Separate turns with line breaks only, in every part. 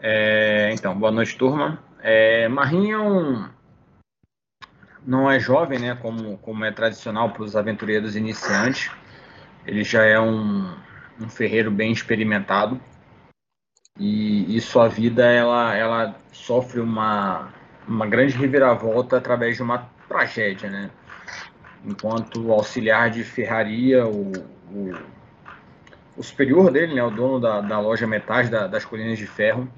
É, então, boa noite, turma. É, Marinho um, não é jovem, né, como, como é tradicional para os aventureiros iniciantes. Ele já é um, um ferreiro bem experimentado e, e, sua vida ela, ela sofre uma, uma grande reviravolta através de uma tragédia, né? Enquanto auxiliar de ferraria, o, o, o superior dele, né, o dono da, da loja Metais da, das Colinas de Ferro,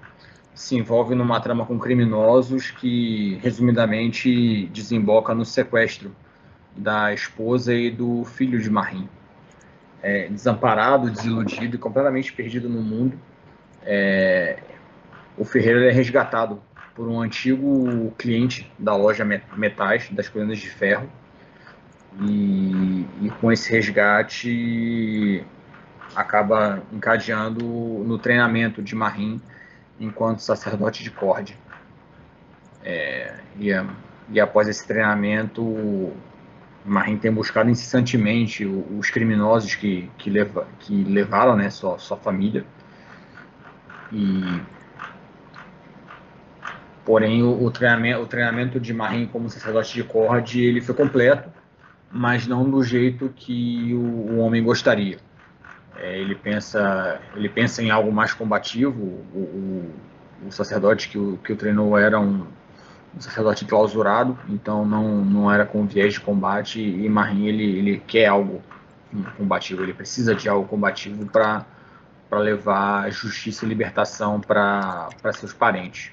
se envolve numa trama com criminosos que, resumidamente, desemboca no sequestro da esposa e do filho de Marim. É, desamparado, desiludido e completamente perdido no mundo, é, o Ferreira é resgatado por um antigo cliente da loja Metais, das Colinas de Ferro, e, e com esse resgate acaba encadeando no treinamento de Marim enquanto sacerdote de Corde. É, e, e, após esse treinamento, Marim tem buscado incessantemente os criminosos que, que, leva, que levaram né, sua, sua família. E, porém, o, o, treinamento, o treinamento de Marim como sacerdote de Corde ele foi completo, mas não do jeito que o, o homem gostaria. É, ele pensa ele pensa em algo mais combativo. O, o, o sacerdote que o, que o treinou era um, um, sacerdote clausurado, então não, não era com viés de combate. E Marim ele, ele quer algo combativo, ele precisa de algo combativo para para levar justiça e libertação para seus parentes.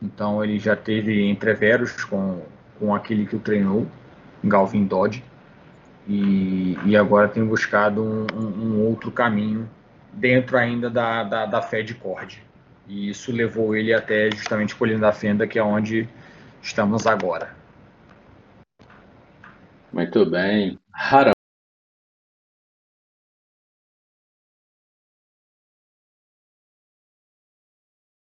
Então ele já teve entreveros com, com aquele que o treinou, Galvin Dodge, e, e agora tem buscado um, um, outro caminho dentro ainda da, da, da fé de Cord. E isso levou ele até justamente Colina da Fenda, que é onde estamos agora.
Muito bem.